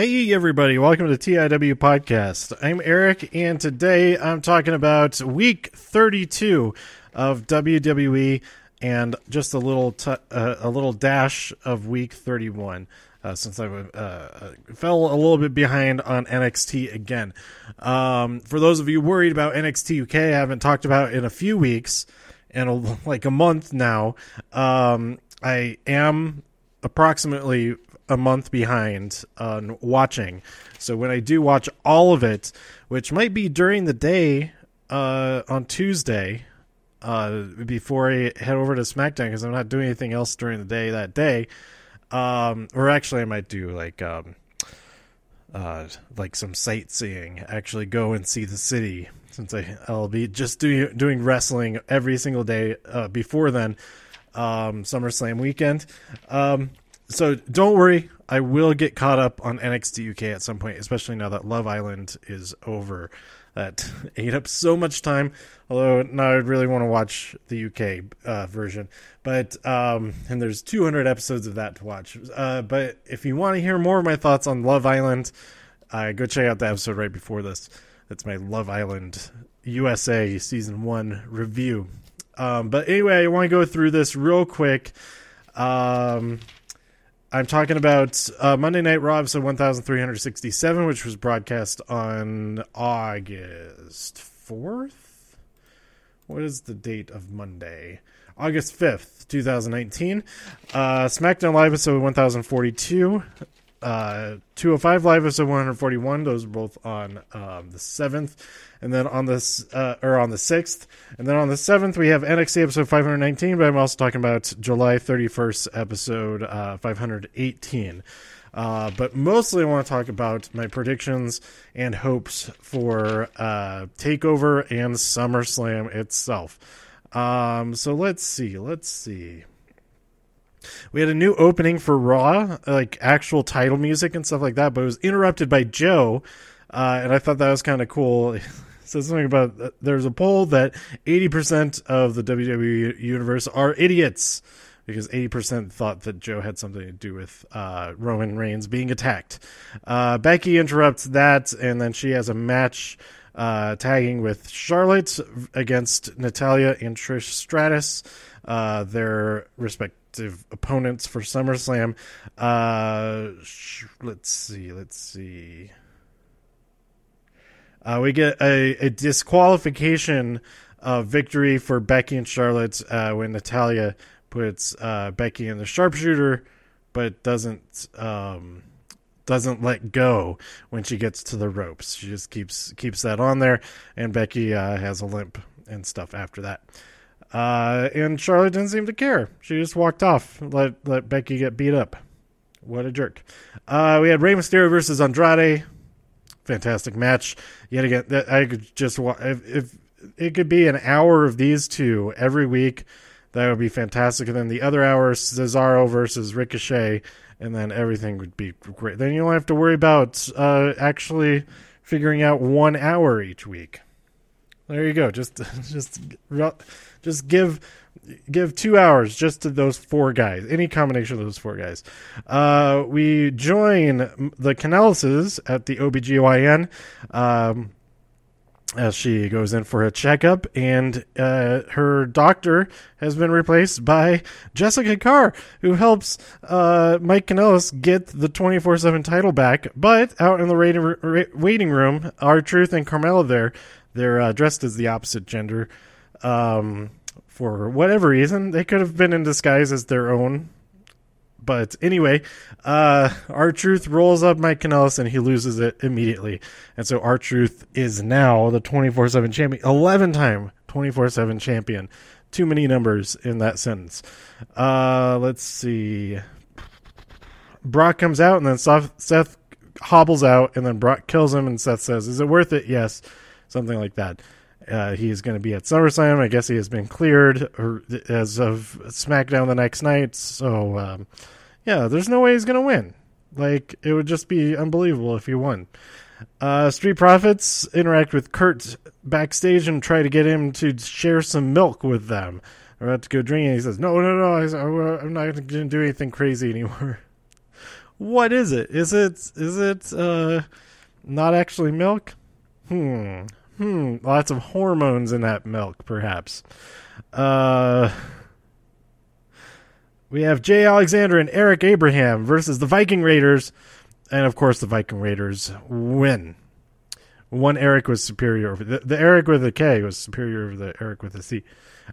Hey, everybody, welcome to the TIW Podcast. I'm Eric, and today I'm talking about week 32 of WWE and just a little t- uh, a little dash of week 31. Uh, since I uh, fell a little bit behind on NXT again. Um, for those of you worried about NXT UK, I haven't talked about in a few weeks and like a month now. Um, I am approximately a month behind on watching. So when I do watch all of it, which might be during the day uh, on Tuesday, uh, before I head over to SmackDown because I'm not doing anything else during the day that day. Um, or actually, I might do like um, uh, like some sightseeing. Actually, go and see the city since I I'll be just doing doing wrestling every single day uh, before then. Um, SummerSlam weekend. Um, so don't worry, I will get caught up on NXT UK at some point, especially now that Love Island is over. That ate up so much time. Although now I really want to watch the UK uh, version, but um, and there's 200 episodes of that to watch. Uh, but if you want to hear more of my thoughts on Love Island, uh, go check out the episode right before this. That's my Love Island USA season one review. Um, but anyway, I want to go through this real quick. Um, I'm talking about uh, Monday Night Raw episode 1367, which was broadcast on August 4th. What is the date of Monday? August 5th, 2019. Uh, SmackDown Live episode 1042. Uh, 205 Live episode 141. Those are both on um, the 7th and then on this uh, or on the sixth, and then on the seventh we have NXT episode 519. But I'm also talking about July 31st episode uh, 518. Uh, but mostly I want to talk about my predictions and hopes for uh, Takeover and SummerSlam itself. Um, so let's see, let's see. We had a new opening for Raw, like actual title music and stuff like that, but it was interrupted by Joe, uh, and I thought that was kind of cool. says something about uh, there's a poll that 80% of the WWE universe are idiots because 80% thought that Joe had something to do with uh, Roman Reigns being attacked. Uh, Becky interrupts that, and then she has a match uh, tagging with Charlotte against Natalya and Trish Stratus, uh, their opponents for SummerSlam. Uh, sh- let's see, let's see. Uh, we get a, a disqualification uh, victory for Becky and Charlotte uh, when Natalya puts uh, Becky in the sharpshooter, but doesn't um, doesn't let go when she gets to the ropes. She just keeps keeps that on there, and Becky uh, has a limp and stuff after that. Uh, and Charlotte didn't seem to care. She just walked off, let let Becky get beat up. What a jerk. Uh, we had Rey Mysterio versus Andrade fantastic match yet again. I could just if, if it could be an hour of these two every week, that would be fantastic. And then the other hour, Cesaro versus Ricochet, and then everything would be great. Then you don't have to worry about uh, actually figuring out one hour each week. There you go. Just just just give give two hours just to those four guys, any combination of those four guys. Uh, we join the Kanellises at the OBGYN. Um, as she goes in for a checkup, and uh, her doctor has been replaced by Jessica Carr, who helps uh, Mike Kanellis get the 24 7 title back. But out in the waiting room, R-Truth and Carmella there, they're uh, dressed as the opposite gender. Um, for whatever reason. They could have been in disguise as their own. But anyway, uh, R-Truth rolls up Mike Kanellis and he loses it immediately. And so R-Truth is now the 24 7 champion, 11 time 24 7 champion. Too many numbers in that sentence. Uh, let's see. Brock comes out and then Seth hobbles out and then Brock kills him and Seth says, Is it worth it? Yes. Something like that. Uh, he is going to be at SummerSlam. I guess he has been cleared as of SmackDown the next night. So, um, yeah, there's no way he's going to win. Like, it would just be unbelievable if he won. Uh, Street Profits interact with Kurt backstage and try to get him to share some milk with them. They're about to go drink, and he says, "No, no, no, I'm not going to do anything crazy anymore." what is it? Is it is it uh, not actually milk? Hmm. Hmm. Lots of hormones in that milk, perhaps. Uh, we have Jay Alexander and Eric Abraham versus the Viking Raiders, and of course the Viking Raiders win. One Eric was superior over the, the Eric with a K was superior over the Eric with a C.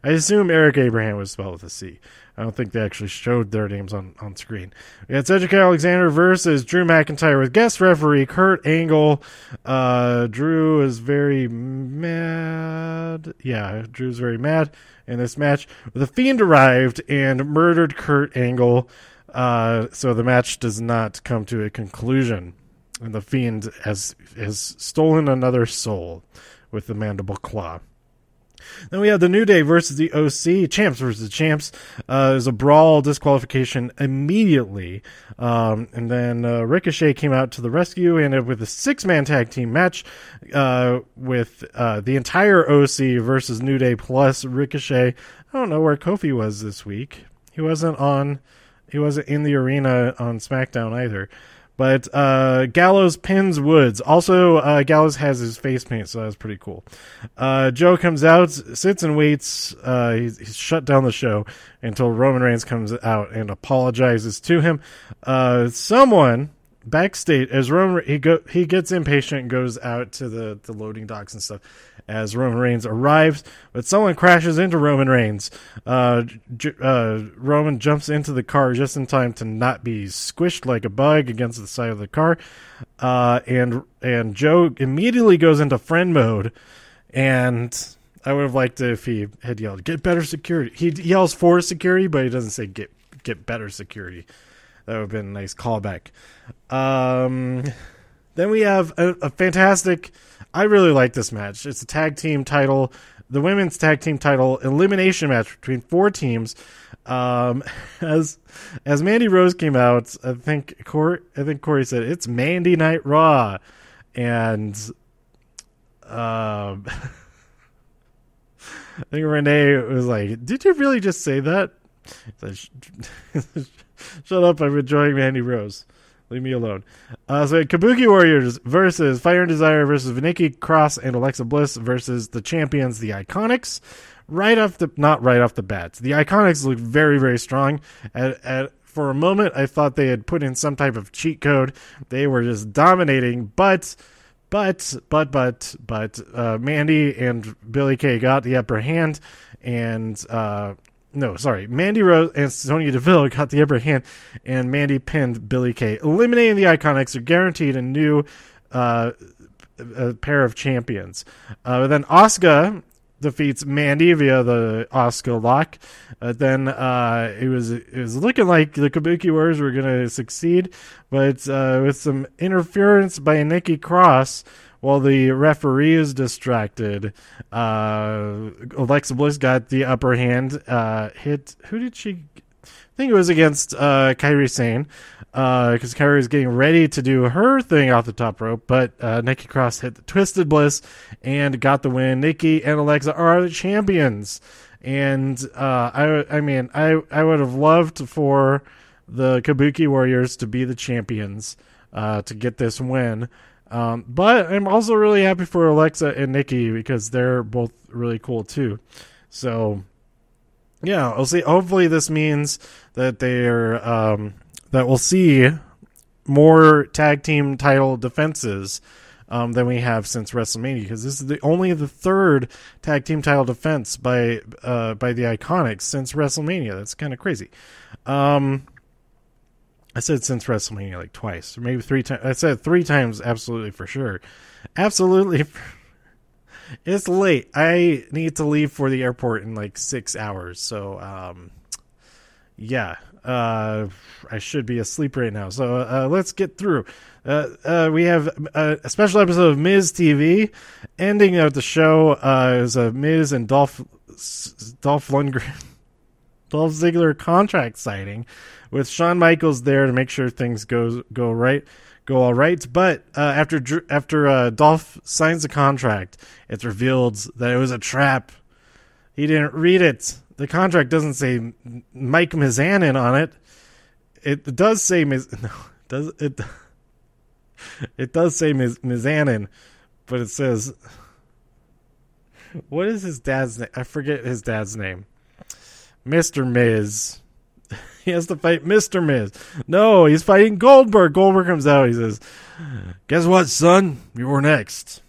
I assume Eric Abraham was spelled with a C. I don't think they actually showed their names on, on screen. We had Cedric Alexander versus Drew McIntyre with guest referee Kurt Angle. Uh, Drew is very mad. Yeah, Drew's very mad in this match. The Fiend arrived and murdered Kurt Angle. Uh, so the match does not come to a conclusion. And the Fiend has, has stolen another soul with the mandible claw. Then we have the New Day versus the OC, champs versus the champs. Uh, there's a brawl disqualification immediately. Um, and then uh, Ricochet came out to the rescue, ended up with a six man tag team match uh, with uh, the entire OC versus New Day plus Ricochet. I don't know where Kofi was this week. He wasn't on, he wasn't in the arena on SmackDown either. But uh, Gallows pins Woods. Also, uh, Gallows has his face paint, so that's pretty cool. Uh, Joe comes out, sits and waits. Uh, he's, he's, shut down the show until Roman Reigns comes out and apologizes to him. Uh, someone backstage as Roman he go he gets impatient and goes out to the the loading docks and stuff as Roman Reigns arrives, but someone crashes into Roman Reigns. Uh, J- uh, Roman jumps into the car just in time to not be squished like a bug against the side of the car, uh, and and Joe immediately goes into friend mode, and. I would have liked if he had yelled, "Get better security." He yells for security, but he doesn't say "get get better security." That would have been a nice callback. Um, then we have a, a fantastic. I really like this match. It's a tag team title, the women's tag team title elimination match between four teams. Um, as as Mandy Rose came out, I think Corey, I think Corey said it's Mandy Night Raw, and um, I think Renee was like, "Did you really just say that?" Shut up! I'm enjoying Mandy Rose. Leave me alone. Uh, so Kabuki Warriors versus Fire and Desire versus Nikki Cross and Alexa Bliss versus the champions, the Iconics. Right off the not right off the bat, the Iconics look very very strong. At, at for a moment, I thought they had put in some type of cheat code. They were just dominating, but. But but but but uh, Mandy and Billie Kay got the upper hand, and uh, no, sorry, Mandy Rose and Sonya Deville got the upper hand, and Mandy pinned Billie Kay, eliminating the Iconics. Are guaranteed a new uh, a pair of champions. Uh, then Asuka defeats Mandy via the Asuka lock. Uh, then uh, it was it was looking like the Kabuki Warriors were going to succeed, but uh, with some interference by Nikki Cross while the referee is distracted, uh, Alexa Bliss got the upper hand. Uh, hit who did she? I think it was against uh, Kairi Sane because uh, Kairi was getting ready to do her thing off the top rope, but uh, Nikki Cross hit the Twisted Bliss and got the win. Nikki and Alexa are the champions, and uh, I, I mean, I, I would have loved for the Kabuki Warriors to be the champions uh, to get this win. Um, but I'm also really happy for Alexa and Nikki because they're both really cool too. So yeah, we'll see. Hopefully, this means that they're um, that we'll see more tag team title defenses um, than we have since WrestleMania because this is the only the third tag team title defense by uh, by the Iconics since WrestleMania. That's kind of crazy. Um, I said since WrestleMania like twice, or maybe three times. I said three times, absolutely for sure. Absolutely. it's late. I need to leave for the airport in like six hours. So, um, yeah, uh, I should be asleep right now. So uh, let's get through. Uh, uh we have a, a, special episode of Miz TV. Ending of the show uh, is a Miz and Dolph Dolph Lundgren, Dolph Ziggler contract signing with Shawn Michaels there to make sure things go go right, go all right. But uh, after after uh, Dolph signs the contract, it's revealed that it was a trap. He didn't read it. The contract doesn't say Mike Mizanin on it. It does say Miz. No, does it? It does say Ms. Mizanin, but it says what is his dad's name? I forget his dad's name. Mister Miz. He has to fight Mr. Miz. No, he's fighting Goldberg. Goldberg comes out. He says, Guess what, son? You're next.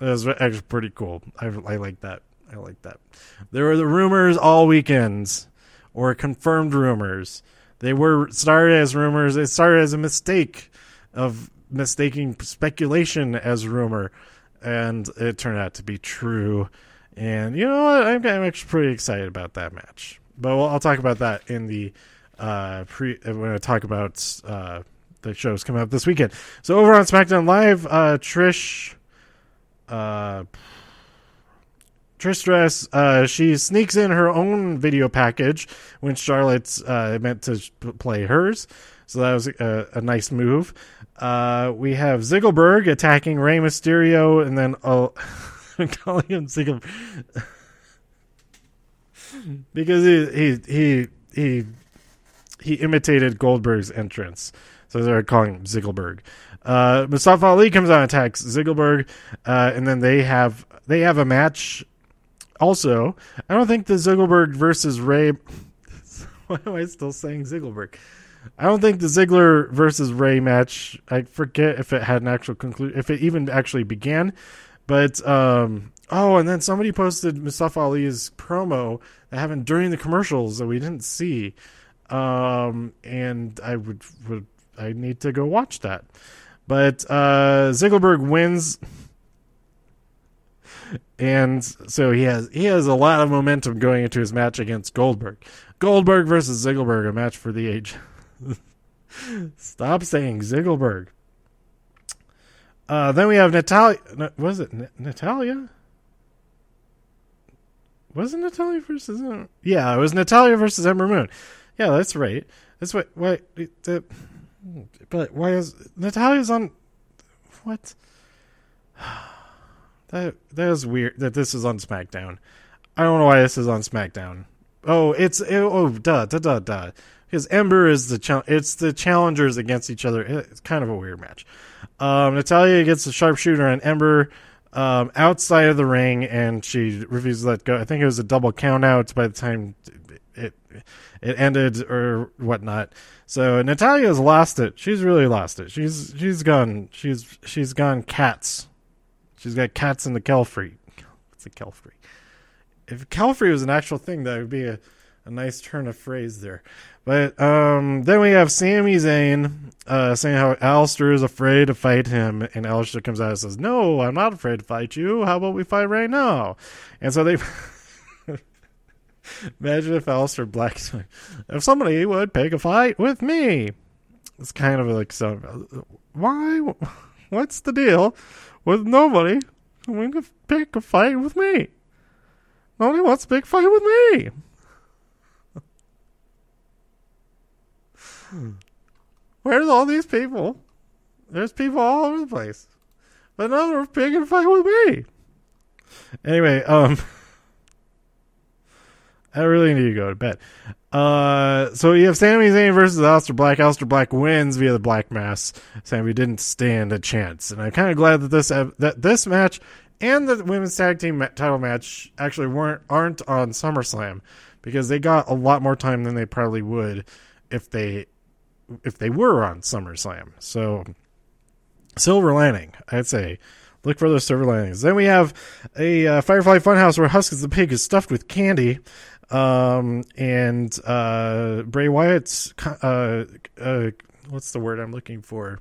That was actually pretty cool. I, I like that. I like that. There were the rumors all weekends, or confirmed rumors. They were started as rumors. It started as a mistake of mistaking speculation as rumor, and it turned out to be true. And you know what? I'm, I'm actually pretty excited about that match. But we'll, I'll talk about that in the uh, pre when I talk about uh, the shows coming up this weekend. So over on SmackDown Live, uh, Trish, uh, Trish Stratus, uh, she sneaks in her own video package when Charlotte's uh, meant to play hers. So that was a, a nice move. Uh, we have Ziggleberg attacking Rey Mysterio, and then oh, calling him Ziggleberg because he he he he he imitated Goldberg's entrance. So they're calling him Ziggleberg. Uh, Mustafa Ali comes out and attacks Ziggleberg, uh, and then they have they have a match. Also, I don't think the Ziggleberg versus Rey. Why am I still saying Ziggleberg? I don't think the Ziggler versus Rey match. I forget if it had an actual conclusion, if it even actually began. But um, oh, and then somebody posted Mustafa Ali's promo that happened during the commercials that we didn't see um, and I would would I need to go watch that. But uh, Ziggleberg wins, and so he has he has a lot of momentum going into his match against Goldberg. Goldberg versus Ziggleberg, a match for the age. Stop saying Ziggleberg. Uh, then we have Natalya. Was it N- Natalya? Was it Natalya versus? Yeah, it was Natalya versus Ember Moon. Yeah, that's right. That's what. Why? The, but why is Natalya's on? What? That that is weird. That this is on SmackDown. I don't know why this is on SmackDown. Oh, it's it, oh duh duh duh duh. Because Ember is the cha- it's the challengers against each other. It's kind of a weird match. Um, Natalya gets a sharpshooter on Ember um, outside of the ring, and she refuses to let go. I think it was a double count out by the time it it ended or whatnot. So Natalya's lost it. She's really lost it. She's she's gone. She's she's gone cats. She's got cats in the Kelfree. What's a Kelfree? If Kelfree was an actual thing, that would be a, a nice turn of phrase there. But um, then we have Sami Zayn uh, saying how Aleister is afraid to fight him, and Aleister comes out and says, "No, I'm not afraid to fight you. How about we fight right now?" And so they Imagine if Aleister Black, if somebody would pick a fight with me. It's kind of like so. Why? What's the deal with nobody going to pick a fight with me? Nobody wants to pick a fight with me. Where's all these people? There's people all over the place, but none of are picking a fight with me. Anyway, um. I really need to go to bed. Uh, so you have Sami Zayn versus Aleister Black. Aleister Black wins via the Black Mass. Sami didn't stand a chance, and I'm kind of glad that this that this match and the women's tag team title match actually weren't aren't on SummerSlam because they got a lot more time than they probably would if they if they were on SummerSlam. So silver lining, I'd say. Look for those silver linings. Then we have a uh, Firefly Funhouse where Huskus the Pig is stuffed with candy. Um, and uh, Bray Wyatt's uh, uh, what's the word I'm looking for?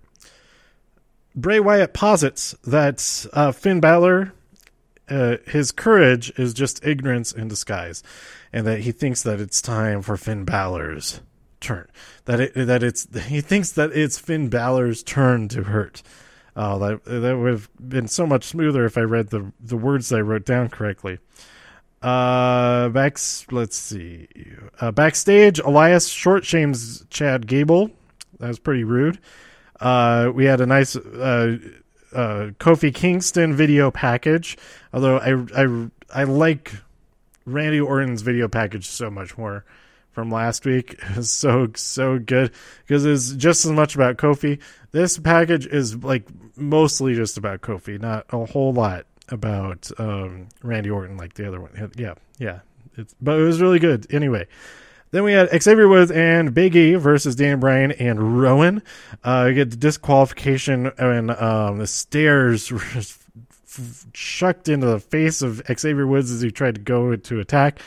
Bray Wyatt posits that uh, Finn Balor, uh, his courage is just ignorance in disguise, and that he thinks that it's time for Finn Balor's turn. That it that it's he thinks that it's Finn Balor's turn to hurt. Oh, that that would have been so much smoother if I read the the words I wrote down correctly. Uh, back. Let's see. Uh, backstage, Elias short shames Chad Gable. That was pretty rude. Uh, we had a nice uh, uh, Kofi Kingston video package. Although I I I like Randy Orton's video package so much more from last week is so so good because it's just as much about Kofi. This package is like mostly just about Kofi, not a whole lot about um, Randy Orton like the other one. Yeah, yeah, it's but it was really good anyway. Then we had Xavier Woods and Big E versus Dan Bryan and Rowan. Uh, get the disqualification and um, the stairs chucked into the face of Xavier Woods as he tried to go to attack.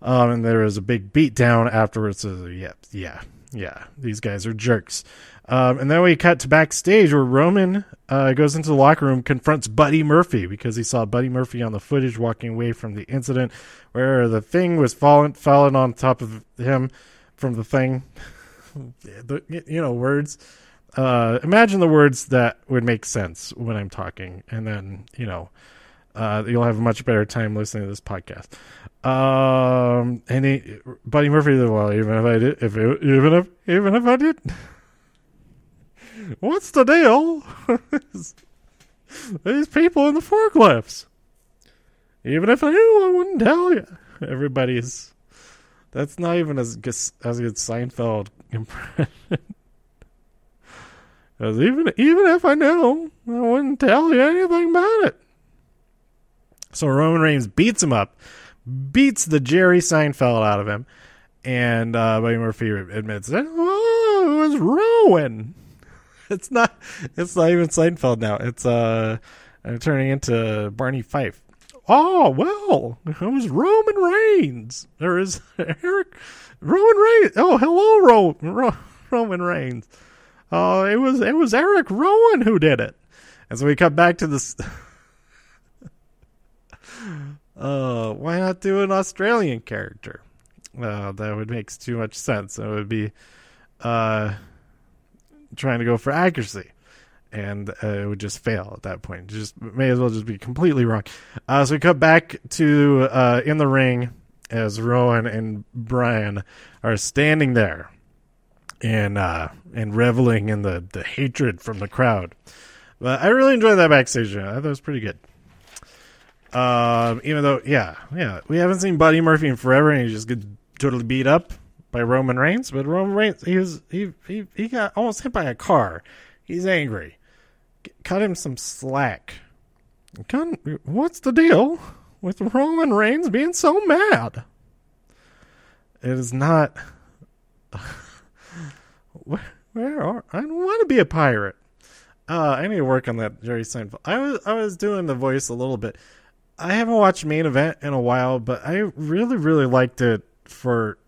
Um, and there was a big beat down afterwards. So, yeah, yeah, yeah. These guys are jerks. Um, and then we cut to backstage where Roman uh, goes into the locker room, confronts Buddy Murphy because he saw Buddy Murphy on the footage walking away from the incident where the thing was falling falling on top of him from the thing. the, you know, words. Uh, imagine the words that would make sense when I'm talking, and then you know, uh, you'll have a much better time listening to this podcast. Um, Buddy Murphy, well, even if I did, if it, even if even if I did. What's the deal? These people in the forklifts. Even if I knew, I wouldn't tell you. Everybody's. That's not even as good, as good Seinfeld impression. Even even if I knew, I wouldn't tell you anything about it. So Roman Reigns beats him up, beats the Jerry Seinfeld out of him, and uh, Buddy Murphy admits that oh, it was Rowan. it's not. It's not even Seinfeld now. It's uh, I'm turning into Barney Fife. Oh well, it was Roman Reigns. There is Eric Roman Reigns. Oh hello, Ro, Ro, Roman Reigns. Uh, it was it was Erick Rowan who did it. And so we come back to this. uh, why not do an Australian character? Uh, that would make too much sense. It would be, uh, trying to go for accuracy, and uh, it would just fail at that point. Just may as well just be completely wrong. Uh, so we cut back to uh, in the ring as Rowan and Bryan are standing there and uh, and reveling in the the hatred from the crowd. But I really enjoyed that backstage. I thought it was pretty good. Um, even though, yeah, yeah, we haven't seen Buddy Murphy in forever, and he just gets totally beat up by Roman Reigns, but Roman Reigns he was he he he got almost hit by a car. He's angry. Cut him some slack. Cut, what's the deal with Roman Reigns being so mad? It is not. where, where are I don't want to be a pirate. Uh, I need to work on that Jerry Seinfeld. I was I was doing the voice a little bit. I haven't watched main event in a while, but I really really liked it for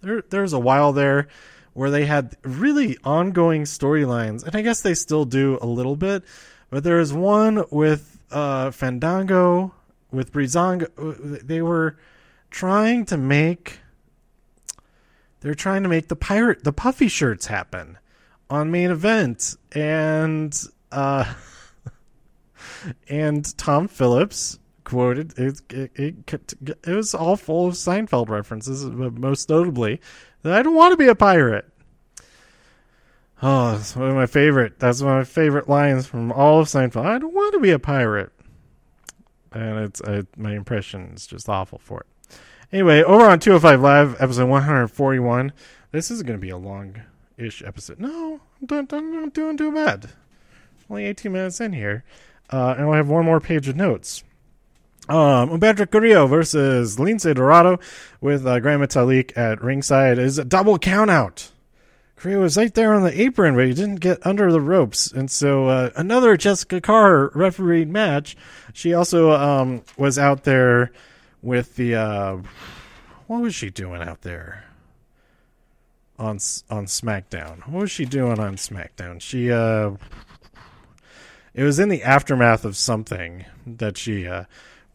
there there was a while there where they had really ongoing storylines, and I guess they still do a little bit. But there is one with uh, Fandango with Breezango. They were trying to make they're trying to make the pirate the puffy shirts happen on main event, and uh, and Tom Phillips quoted it, it, it, it was all full of Seinfeld references, but most notably that I don't want to be a pirate. Oh, that's one of my favorite. That's one of my favorite lines from all of Seinfeld. I don't want to be a pirate, and it's my impression is just awful for it. Anyway, over on 205 Live, episode 141. This is going to be a long-ish episode. No, I'm doing, I'm doing too bad. Only 18 minutes in here, uh, and I have one more page of notes. Um, Humberto Carrillo versus Lince Dorado with uh, Gran Metalik at ringside is a double countout. Carrillo was right there on the apron, but he didn't get under the ropes. And so uh, another Jessica Carr refereed match. She also um, was out there with the. Uh, what was she doing out there? On on SmackDown. What was she doing on SmackDown? She uh it was in the aftermath of something that she uh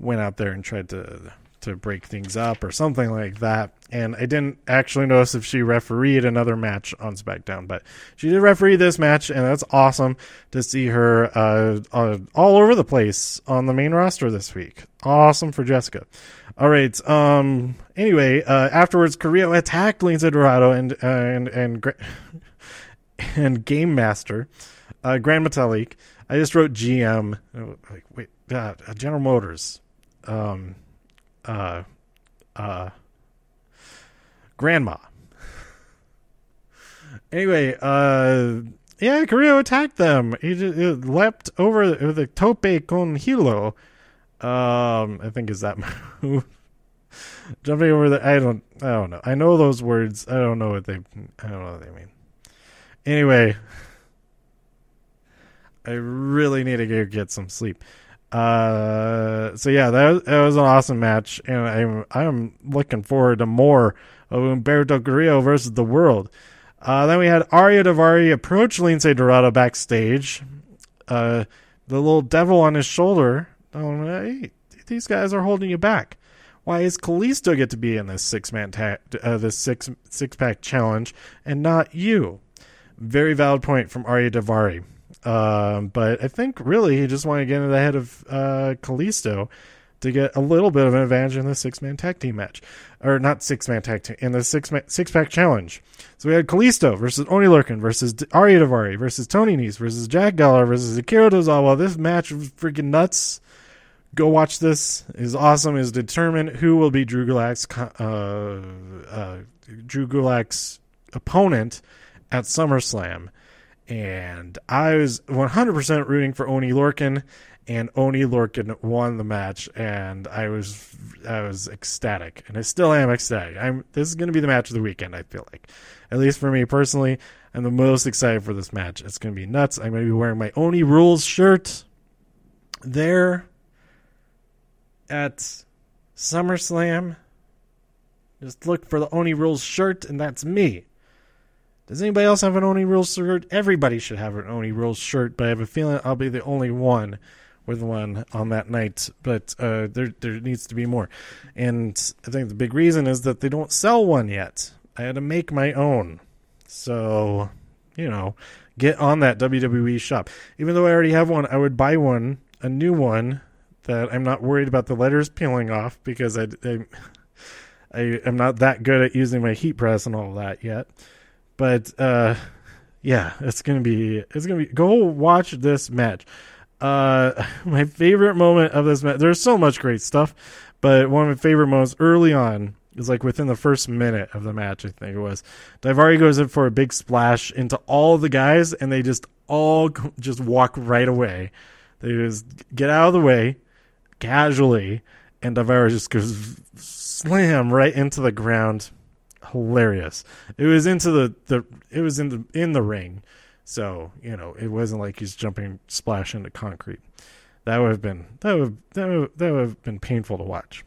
went out there and tried to to break things up or something like that. And I didn't actually notice if she refereed another match on SmackDown, but she did referee this match, and that's awesome to see her uh, uh, all over the place on the main roster this week. Awesome for Jessica. All right. Um. Anyway, uh, afterwards, Carrillo attacked Lince Dorado and uh, and and and Game Master, uh, Gran Metalik. I just wrote GM. Like, wait, General Motors um, uh, uh, grandma. Anyway, uh, yeah, Carrillo attacked them. He, just, he leapt over the, the tope con hilo. Um, I think is that move. Jumping over the, I don't, I don't know. I know those words. I don't know what they, I don't know what they mean. Anyway, I really need to go get some sleep. Uh, so yeah, that was, that was an awesome match, and I'm I'm looking forward to more of Humberto Carrillo versus the World. Uh, then we had Ariya Daivari approach Lince Dorado backstage. Uh, the little devil on his shoulder. Oh, hey, these guys are holding you back. Why is Kalisto get to be in this six man ta- uh, this six six pack challenge and not you? Very valid point from Ariya Daivari. Um, but I think really he just wanted to get into the head of uh, Kalisto to get a little bit of an advantage in the six man tag team match, or not six man tag team in the six six pack challenge. So we had Kalisto versus Oney Lorcan versus Ariya Daivari versus Tony Nese versus Jack Gallagher versus Akira Tozawa. This match was freaking nuts. Go watch this. is awesome. Is determine who will be Drew Gulak's uh, uh, Drew Gulak's opponent at SummerSlam and I was 100% rooting for Oney Lorcan, and Oney Lorcan won the match, and I was I was ecstatic, and I still am ecstatic. I'm this is going to be the match of the weekend. I feel like, at least for me personally, I'm the most excited for this match. It's going to be nuts. I'm going to be wearing my Oney Rules shirt there at SummerSlam. Just look for the Oney Rules shirt, and that's me. Does anybody else have an Oney Rules shirt? Everybody should have an Oney Rules shirt, but I have a feeling I'll be the only one with one on that night. But uh, there there needs to be more, and I think the big reason is that they don't sell one yet. I had to make my own, so you know, get on that WWE shop. Even though I already have one, I would buy one, a new one that I'm not worried about the letters peeling off because I, I, I am not that good at using my heat press and all that yet. But uh, yeah, it's gonna be it's gonna be. Go watch this match. Uh, my favorite moment of this match. There's so much great stuff, but one of my favorite moments early on is like within the first minute of the match. I think it was. Daivari goes in for a big splash into all the guys, and they just all just walk right away. They just get out of the way casually, and Daivari just goes slam right into the ground hilarious. It was into the, the it was in the in the ring, so you know it wasn't like he's jumping splash into concrete. That would have been that would that would, that would have been painful to watch.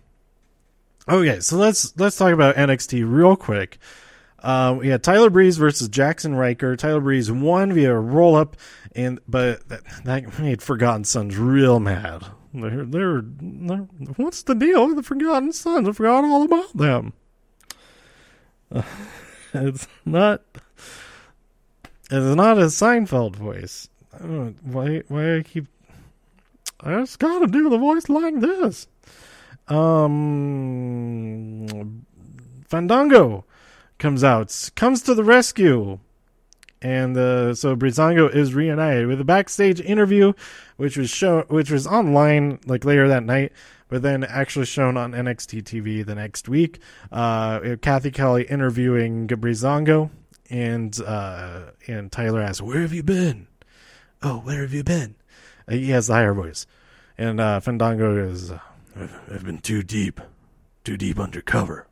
Okay, so let's let's talk about NXT real quick. Um, we had Tyler Breeze versus Jackson Ryker. Tyler Breeze won via roll up, and but that, that made Forgotten Sons real mad. They're, they're, they're, what's the deal with the Forgotten Sons? I forgot all about them. it's not. It's not a Seinfeld voice. I don't know why? Why I keep? I just gotta do the voice like this. Um, Fandango comes out, comes to the rescue, and uh, so Breezango is reunited with a backstage interview, which was show, which was online like later that night but then actually shown on NXT TV the next week. Uh, Cathy Kelley interviewing Breezango, and uh, and Tyler asks, "Where have you been? Oh, where have you been?" Uh, he has the higher voice, and uh, Fandango goes, I've, "I've been too deep, too deep undercover.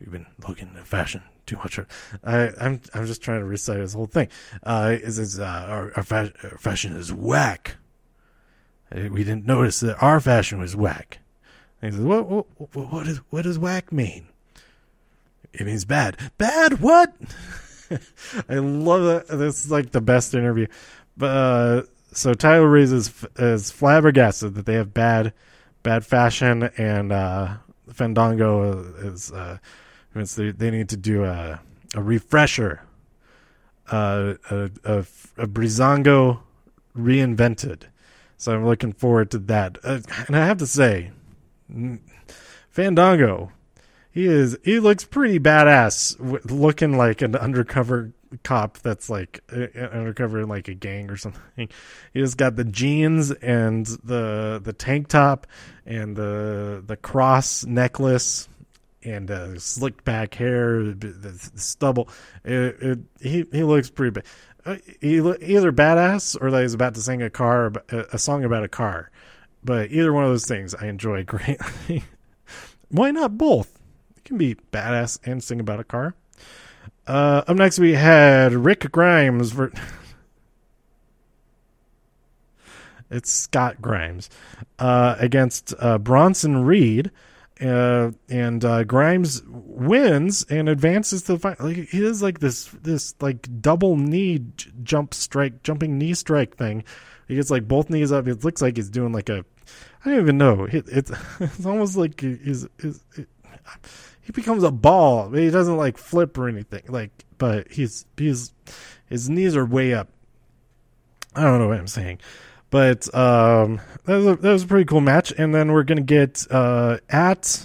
You've been looking at fashion." Too much. I, I'm I'm just trying to recite this whole thing. Uh, is is uh, our, our, fa- our fashion is whack we didn't notice that our fashion was whack. And he says, what, what, what, is, what does whack mean? It means bad. Bad what? I love that. This is like the best interview. But, uh, so Tyler Breeze is, is flabbergasted that they have bad, bad fashion, and uh, Fandango is uh, they, they need to do a, a refresher, uh, a, a, a Breezango reinvented. So I'm looking forward to that. Uh, and I have to say, Fandango, he is he looks pretty badass, looking like an undercover cop that's like uh, undercover in like a gang or something. He just got the jeans and the the tank top and the the cross necklace. and uh, slicked back hair, the stubble. It, it, he he looks pretty bad. Uh, he, either badass or that he's about to sing a car a song about a car. But either one of those things I enjoy greatly. Why not both? It can be badass and sing about a car. Uh, up next, we had Rick Grimes. For it's Scott Grimes uh, against uh, Bronson Reed. Uh, and uh, Grimes wins and advances to the final. Like, he does like this this like double knee j- jump strike, jumping knee strike thing. He gets like both knees up. It looks like he's doing like a I don't even know. It, it's it's almost like he's, it, he becomes a ball. He doesn't like flip or anything. Like, but he's he's his knees are way up. I don't know what I'm saying, but um, that was a, that was a pretty cool match. And then we're gonna get uh, at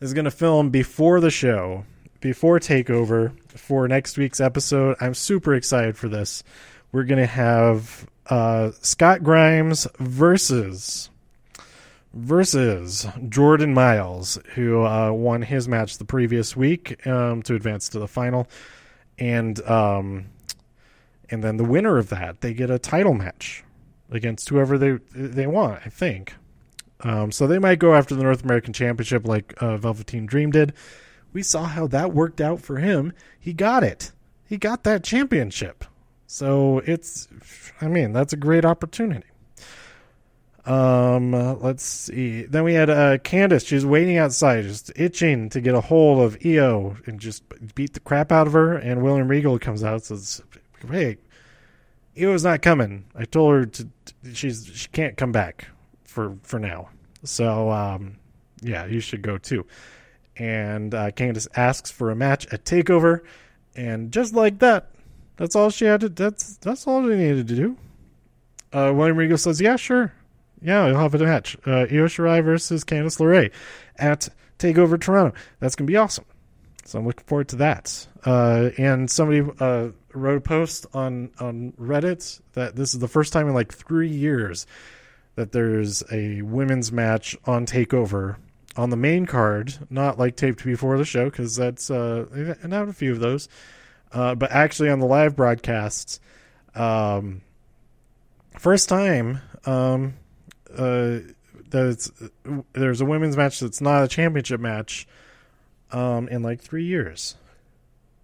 is gonna film before the show, before Takeover for next week's episode. I'm super excited for this. We're gonna have uh, Scott Grimes versus versus Jordan Myles, who uh, won his match the previous week um, to advance to the final, and um, and then the winner of that they get a title match against whoever they they want. I think. Um, so they might go after the North American Championship like uh, Velveteen Dream did. We saw how that worked out for him. He got it. He got that championship. So it's, I mean, that's a great opportunity. Um, uh, let's see. Then we had uh, Candice. She's waiting outside, just itching to get a hold of Io and just beat the crap out of her. And William Regal comes out says, "Hey, Io's not coming. I told her to. She's she can't come back for for now. So um, yeah, you should go too." And uh, Candice asks for a match at Takeover, and just like that, that's all she had to. That's that's all she needed to do. Uh, William Regal says, "Yeah, sure, yeah, you'll have a match. Uh, Io Shirai versus Candice LeRae at Takeover Toronto. That's gonna be awesome. So I'm looking forward to that. Uh, and somebody uh, wrote a post on on Reddit that this is the first time in like three years that there's a women's match on Takeover on the main card, not like taped before the show because that's uh, and I have a few of those uh, but actually on the live broadcasts, um, first time um, uh, there's a women's match that's not a championship match um, in like three years.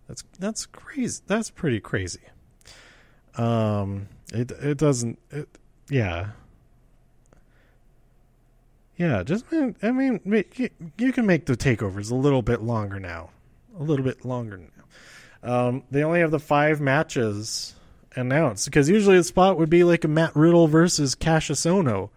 That's that's crazy. That's pretty crazy. Um, it it doesn't. It, yeah. Yeah, just I mean, you can make the takeovers a little bit longer now, a little bit longer now. Um, they only have the five matches announced because usually the spot would be like a Matt Riddle versus Kassius Ohno.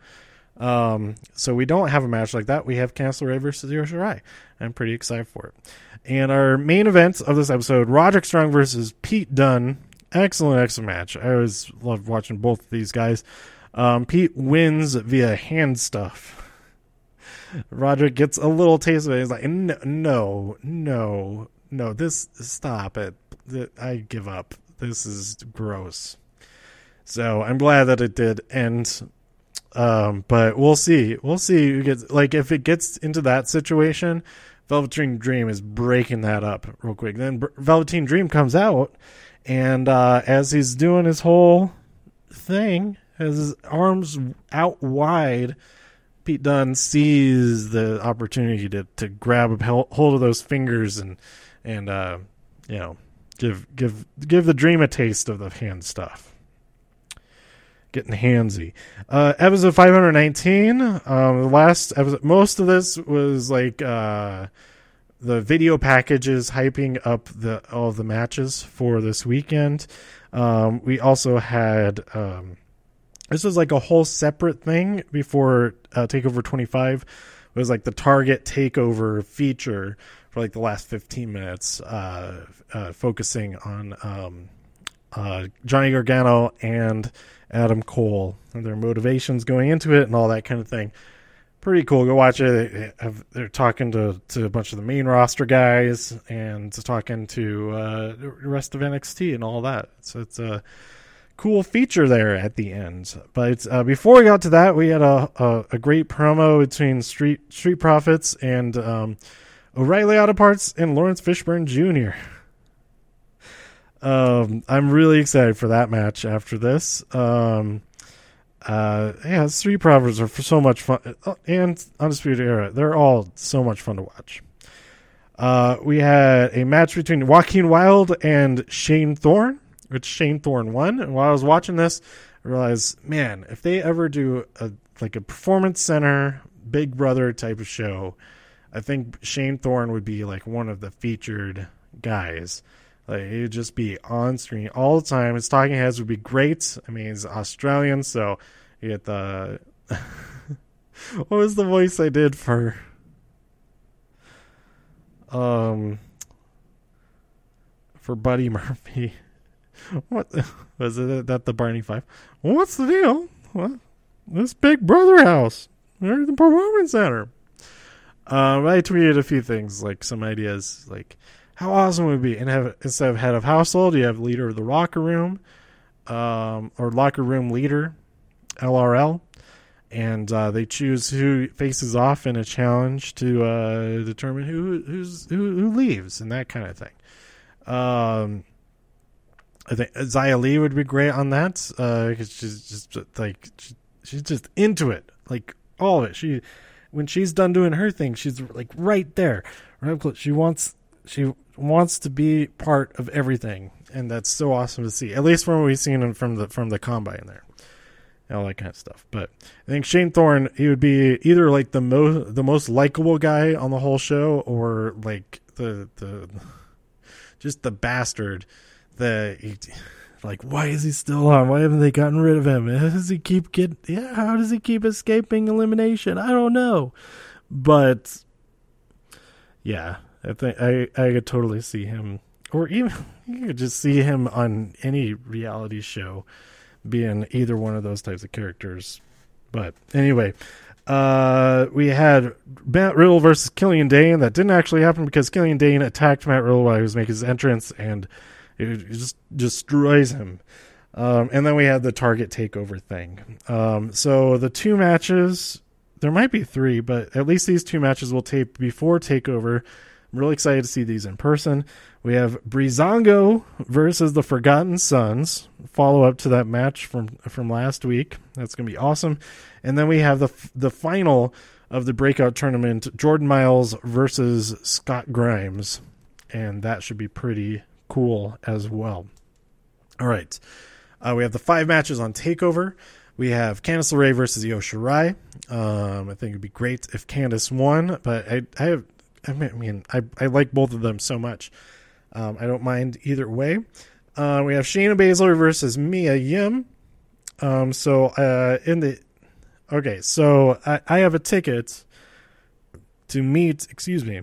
Um, so we don't have a match like that. We have LeRae versus Io Shirai. I'm pretty excited for it. And our main events of this episode: Roderick Strong versus Pete Dunne. Excellent, excellent match. I always love watching both of these guys. Um, Pete wins via hand stuff. Roderick gets a little taste of it. He's like, no, no, no, this stop it. I give up. This is gross. So I'm glad that it did end. Um, but we'll see. We'll see who gets like if it gets into that situation. Velveteen Dream is breaking that up real quick. Then Velveteen Dream comes out, and uh, as he's doing his whole thing, has his arms out wide, Pete Dunne sees the opportunity to to grab a hold of those fingers and and uh, you know give give give the dream a taste of the hand stuff. Getting handsy. Uh, episode 519. Um, last episode, most of this was like uh, the video packages hyping up the all the matches for this weekend. Um, we also had um, this was like a whole separate thing before uh, Takeover 25. It was like the Target Takeover feature for like the last 15 minutes, uh, uh, focusing on um, uh, Johnny Gargano and Adam Cole and their motivations going into it and all that kind of thing. Pretty cool. Go watch it. They're talking to, to a bunch of the main roster guys and talking to uh, the rest of NXT and all that. So it's a cool feature there at the end. But uh, before we got to that, we had a, a, a great promo between Street Street Profits and um, O'Reilly Auto Parts and Lawrence Fishburne Jr. Um, I'm really excited for that match after this. Um, uh, yeah, three Profits are for so much fun, uh, and Undisputed Era, they're all so much fun to watch. Uh, we had a match between Joaquin Wilde and Shane Thorne, which Shane Thorne won. And while I was watching this, I realized, man, if they ever do a like a performance center Big Brother type of show, I think Shane Thorne would be like one of the featured guys. Like he'd just be on screen all the time. His talking heads would be great. I mean, he's Australian, so you get the what was the voice I did for um for Buddy Murphy? What was it that the Barney Five? What's the deal? What this Big Brother house? Where's the performance center? Um, I tweeted a few things, like some ideas, like how awesome would it be, and have instead of head of household, you have leader of the locker room, um, or locker room leader, LRL, and uh, they choose who faces off in a challenge to uh, determine who who's who, who leaves and that kind of thing. Um, I think Xia Li would be great on that because uh, she's just like she, she's just into it, like all of it. She when she's done doing her thing, she's like right there, right close. She wants she wants to be part of everything, and that's so awesome to see. At least from what we've seen from the from the combine there, all that kind of stuff. But I think Shane Thorne, he would be either like the most the most likable guy on the whole show, or like the the just the bastard that. He, like, why is he still on? Why haven't they gotten rid of him? Does he keep get? Yeah, how does he keep escaping elimination? I don't know, but yeah, I think I I could totally see him, or even you could just see him on any reality show, being either one of those types of characters. But anyway, uh, we had Matt Riddle versus Killian Dain. That didn't actually happen because Killian Dain attacked Matt Riddle while he was making his entrance, and it just destroys him. Um, and then we had the Target takeover thing. Um, so the two matches, there might be three, but at least these two matches will tape before takeover I'm really excited to see these in person. We have Breezango versus the Forgotten Sons, follow up to that match from from last week. That's going to be awesome. And then we have the the final of the breakout tournament, Jordan Myles versus Scott Grimes, and that should be pretty cool as well. All right, uh, we have the five matches on Takeover. We have Candice LeRae versus Io Shirai. Um, I think it'd be great if Candice won, but I, I have I mean, I, I like both of them so much. Um, I don't mind either way. Uh, we have Shayna Baszler versus Mia Yim. Um, so uh, in the okay, so I, I have a ticket to meet. Excuse me.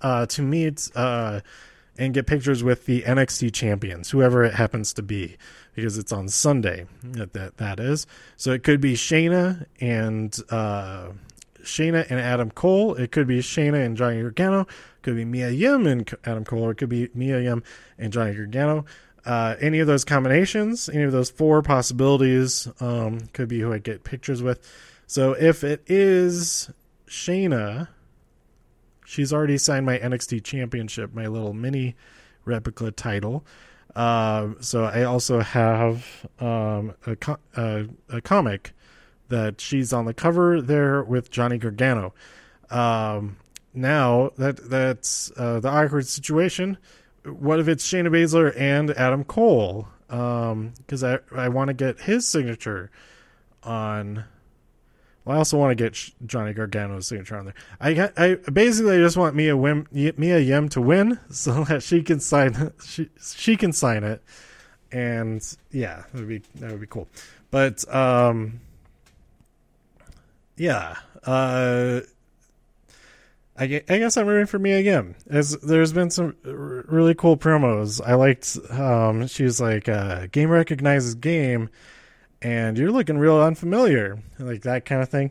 Uh, to meet uh, and get pictures with the NXT champions, whoever it happens to be, because it's on Sunday. That that, that is. So it could be Shayna and uh, Shayna and Adam Cole. It could be Shayna and Johnny Gargano. It could be Mia Yim and Adam Cole, or it could be Mia Yim and Johnny Gargano. Uh, any of those combinations, any of those four possibilities, um, could be who I get pictures with. So if it is Shayna, she's already signed my NXT Championship, my little mini replica title. Uh, so I also have um, a, co- uh, a comic that she's on the cover there with Johnny Gargano. Um, now that that's uh, the awkward situation. What if it's Shayna Baszler and Adam Cole? Because um, I I want to get his signature on. Well, I also want to get Johnny Gargano's signature on there. I I basically just want Mia Wim, Mia Yim to win so that she can sign she she can sign it, and yeah, that would be that would be cool. But um, yeah, uh, I, I guess I'm rooting for Mia again. As there's been some really cool promos. I liked. Um, she's like, uh, "Game recognizes game," and you're looking real unfamiliar, like that kind of thing,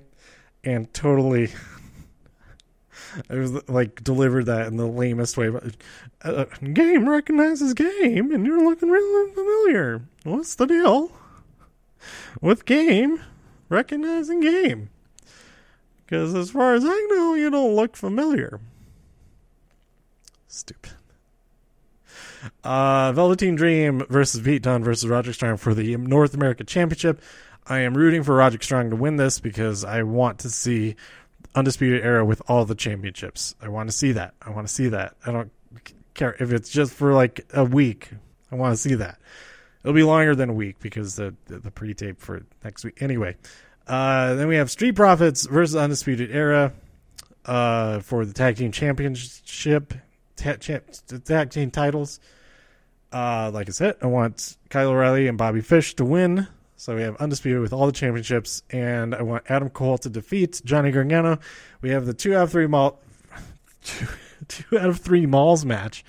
and totally. I was like delivered that in the lamest way. But, uh, game recognizes game, and you're looking real unfamiliar. What's the deal with game recognizing game? Because as far as I know, you don't look familiar. Stupid. Uh, Velveteen Dream versus Pete Dunne versus Roderick Strong for the North America Championship. I am rooting for Roderick Strong to win this because I want to see Undisputed Era with all the championships. I want to see that. I want to see that. I don't care if it's just for like a week. I want to see that. It'll be longer than a week because the the, the pre-tape for next week. Anyway, uh, then we have Street Profits versus Undisputed Era uh, for the tag team championship, ta- champ, tag team titles. Uh, like I said, I want Kyle O'Reilly and Bobby Fish to win. So we have Undisputed with all the championships, and I want Adam Cole to defeat Johnny Gargano. We have the two out of three mall, two, two out of three malls match.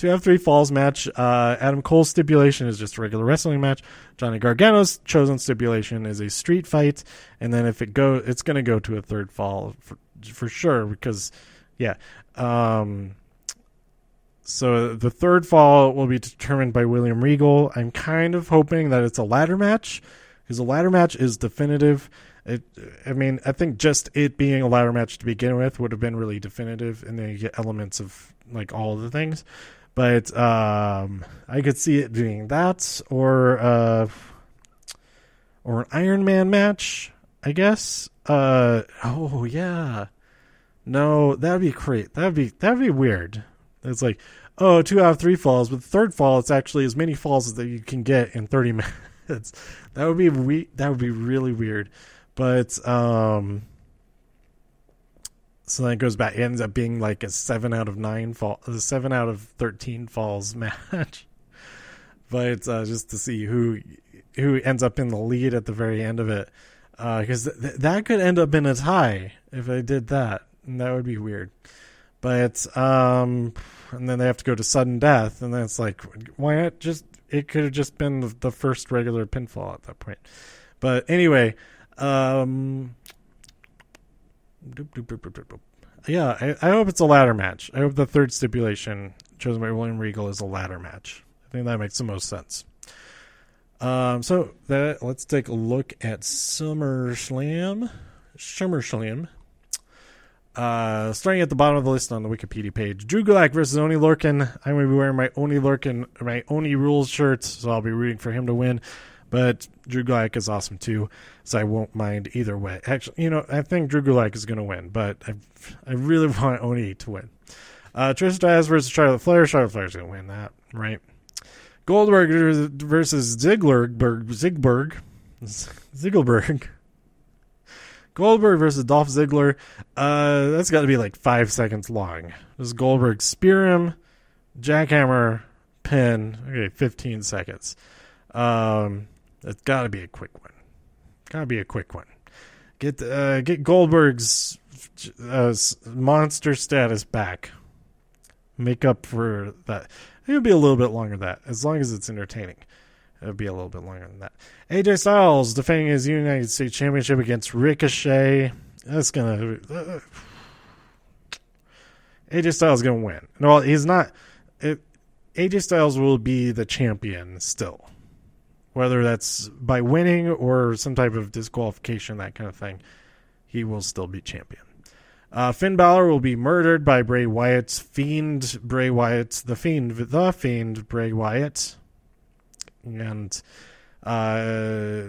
Two out of three falls match. Uh, Adam Cole's stipulation is just a regular wrestling match. Johnny Gargano's chosen stipulation is a street fight, and then if it go, it's going to go to a third fall for, for sure because, yeah. Um, so the third fall will be determined by William Regal. I'm kind of hoping that it's a ladder match because a ladder match is definitive. It, I mean, I think just it being a ladder match to begin with would have been really definitive, and then you get elements of like all the things. But um, I could see it being that, or uh, or an Iron Man match, I guess. Uh, oh yeah, no, that'd be great. That'd be that'd be weird. It's like, oh, two out of three falls, but the third fall, it's actually as many falls as that you can get in thirty minutes. that would be we- that would be really weird. But um, so then it goes back. It ends up being like a seven out of nine fall, a seven out of thirteen falls match. but uh, just to see who who ends up in the lead at the very end of it, because uh, th- that could end up in a tie if they did that, and that would be weird. But um, and then they have to go to sudden death, and then it's like, why not just? It could have just been the first regular pinfall at that point. But anyway, um, yeah, I, I, hope it's a ladder match. I hope the third stipulation chosen by William Regal is a ladder match. I think that makes the most sense. Um, so that let's take a look at SummerSlam. SummerSlam. Uh, starting at the bottom of the list on the Wikipedia page, Drew Gulak versus Oney Lorcan. I'm going to be wearing my Oney Lorcan, my Oney Rules shirt, so I'll be rooting for him to win. But Drew Gulak is awesome too, so I won't mind either way. Actually, you know, I think Drew Gulak is going to win, but I, I really want Oney to win. Uh, Trish Stratus versus Charlotte Flair. Charlotte Flair's going to win that, right? Goldberg versus Ziggler, Zigberg, Zigglberg. Goldberg versus Dolph Ziggler. Uh, that's got to be like five seconds long. Does Goldberg spear him? Jackhammer, pin. Okay, 15 seconds. Um, it's got to be a quick one. Got to be a quick one. Get uh, get Goldberg's uh, monster status back. Make up for that. It'll be a little bit longer than that, as long as it's entertaining. It'll be a little bit longer than that. AJ Styles defending his United States Championship against Ricochet. That's gonna. Uh, AJ Styles gonna win. No, he's not. It, AJ Styles will be the champion still whether that's by winning or some type of disqualification, that kind of thing, he will still be champion. Uh, Finn Balor will be murdered by Bray Wyatt's Fiend Bray Wyatt, the Fiend, the Fiend Bray Wyatt, and uh,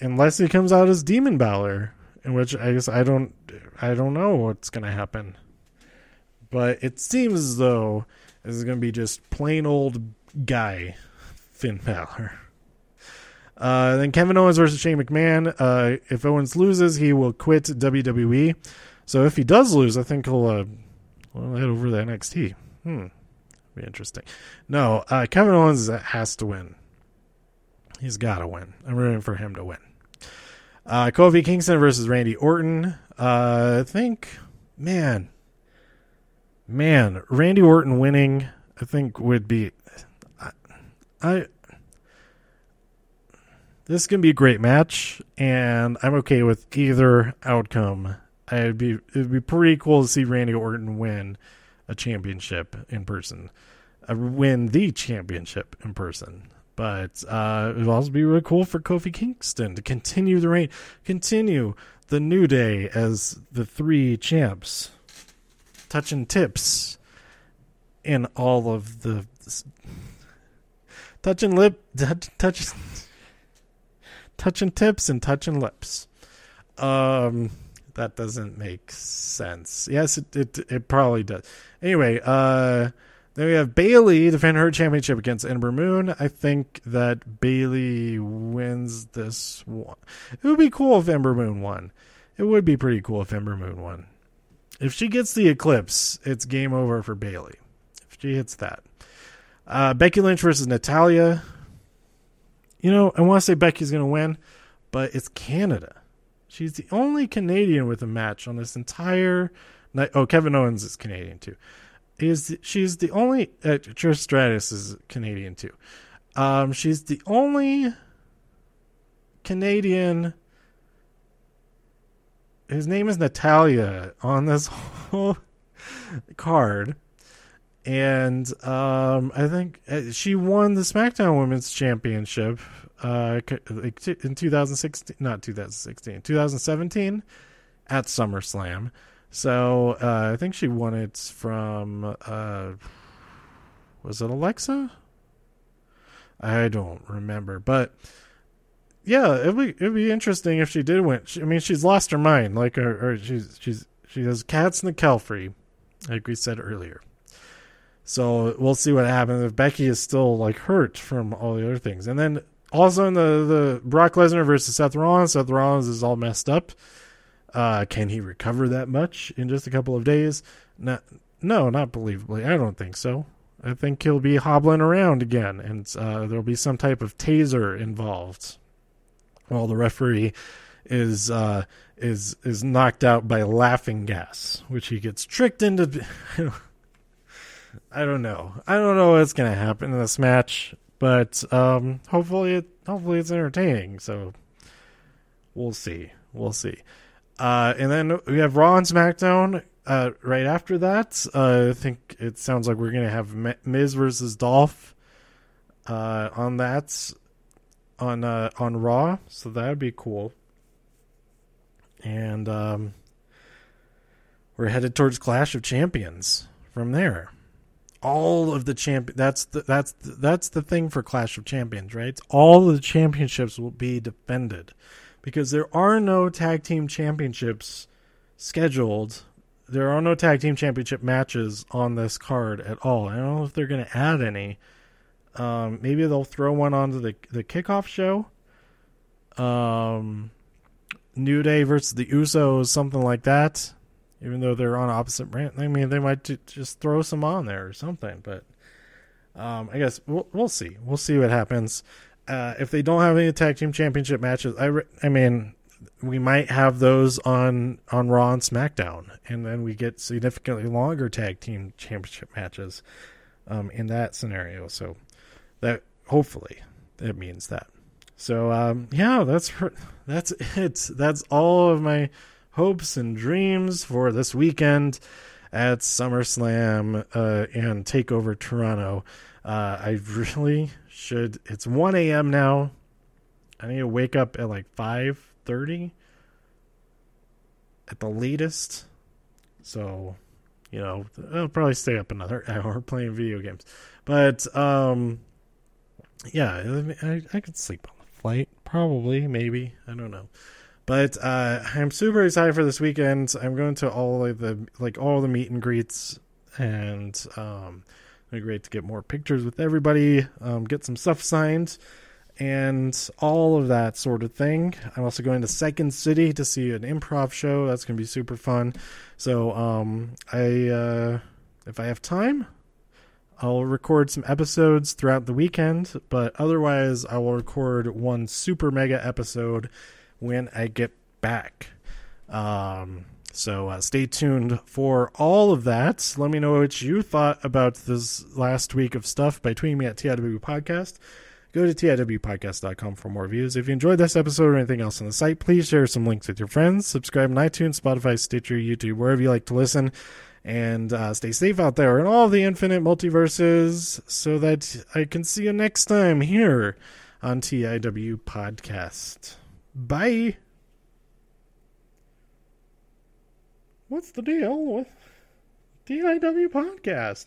unless he comes out as Demon Balor, in which I guess I don't, I don't know what's gonna happen, but it seems as though this is gonna be just plain old guy Finn Balor. Uh, then Kevin Owens versus Shane McMahon. Uh, if Owens loses, he will quit WWE. So if he does lose, I think he'll uh, well, head over to NXT. Hmm, be interesting. No, uh, Kevin Owens has to win. He's got to win. I'm rooting for him to win. Uh, Kofi Kingston versus Randy Orton. I think, man, man, Randy Orton winning, I think would be. I this is going to be a great match, and I'm okay with either outcome. I'd be it'd be pretty cool to see Randy Orton win a championship in person, uh, win the championship in person. But uh, it would also be really cool for Kofi Kingston to continue the reign, continue the New Day as the three champs, touching tips in all of the touching lip, touch, touch, touching tips and touching lips. Um, that doesn't make sense. Yes, it it, it probably does. Anyway, uh then we have Bayley defend her championship against Ember Moon. I think that Bayley wins this one. It would be cool if Ember Moon won. It would be pretty cool if Ember Moon won. If she gets the eclipse, it's game over for Bayley. If she hits that. Uh, Becky Lynch versus Natalya. You know, I want to say Becky's going to win, but it's Canada. She's the only Canadian with a match on this entire night. Oh, Kevin Owens is Canadian too is she's the only uh, Trish Stratus is Canadian too. Um, she's the only Canadian. His name is Natalya on this whole card, and um, I think uh, she won the SmackDown Women's Championship uh, in 2016, not 2016, 2017 at SummerSlam. So uh, I think she won it from uh, was it Alexa? I don't remember, but yeah, it'd be it'd be interesting if she did win. She, I mean, she's lost her mind, like or, she's she's she has cats in the Kelfrey, like we said earlier. So we'll see what happens if Becky is still like hurt from all the other things, and then also in the the Brock Lesnar versus Seth Rollins, Seth Rollins is all messed up. Uh, can he recover that much in just a couple of days? Not, no, not believably. I don't think so. I think he'll be hobbling around again, and uh, there'll be some type of taser involved. While the referee is uh, is is knocked out by laughing gas, which he gets tricked into. I don't know. I don't know what's gonna happen in this match, but um, hopefully it hopefully it's entertaining. So we'll see. We'll see. Uh, and then we have Raw and SmackDown uh, right after that. Uh, I think it sounds like we're to have Miz versus Dolph uh, on that on uh, on Raw, so that would be cool. And um, we're headed towards Clash of Champions from there. All of the champ that's the, that's the, that's the thing for Clash of Champions, right? All the championships will be defended because there are no tag team championships scheduled. There are no tag team championship matches on this card at all. I don't know if they're going to add any. Um, maybe they'll throw one onto the the kickoff show. Um, New Day versus the Usos, something like that. Even though they're on opposite brand, I mean, they might just throw some on there or something. But um, I guess we'll we'll see. We'll see what happens. Uh, if they don't have any tag team championship matches, I re- I mean, we might have those on on Raw and SmackDown, and then we get significantly longer tag team championship matches um, in that scenario. So that hopefully that means that. So um, yeah, that's that's it. That's all of my hopes and dreams for this weekend at SummerSlam uh, and Takeover Toronto. Uh, I really should. It's one a.m. now. I need to wake up at like five thirty at the latest. So, you know, I'll probably stay up another hour playing video games. But um, yeah, I, I could sleep on the flight, probably, maybe. I don't know. But uh, I'm super excited for this weekend. I'm going to all of the like all the meet and greets and um, be great to get more pictures with everybody, um, get some stuff signed, and all of that sort of thing. I'm also going to Second City to see an improv show. That's going to be super fun. So, um, I uh, if I have time, I'll record some episodes throughout the weekend. But otherwise, I will record one super mega episode when I get back. Um, so uh, stay tuned for all of that. Let me know what you thought about this last week of stuff by tweeting me at TIW Podcast. Go to TIWpodcast.com for more views. If you enjoyed this episode or anything else on the site, please share some links with your friends. Subscribe on iTunes, Spotify, Stitcher, YouTube, wherever you like to listen. And uh, stay safe out there in all the infinite multiverses so that I can see you next time here on TIW Podcast. Bye. What's the deal with TIW Podcast?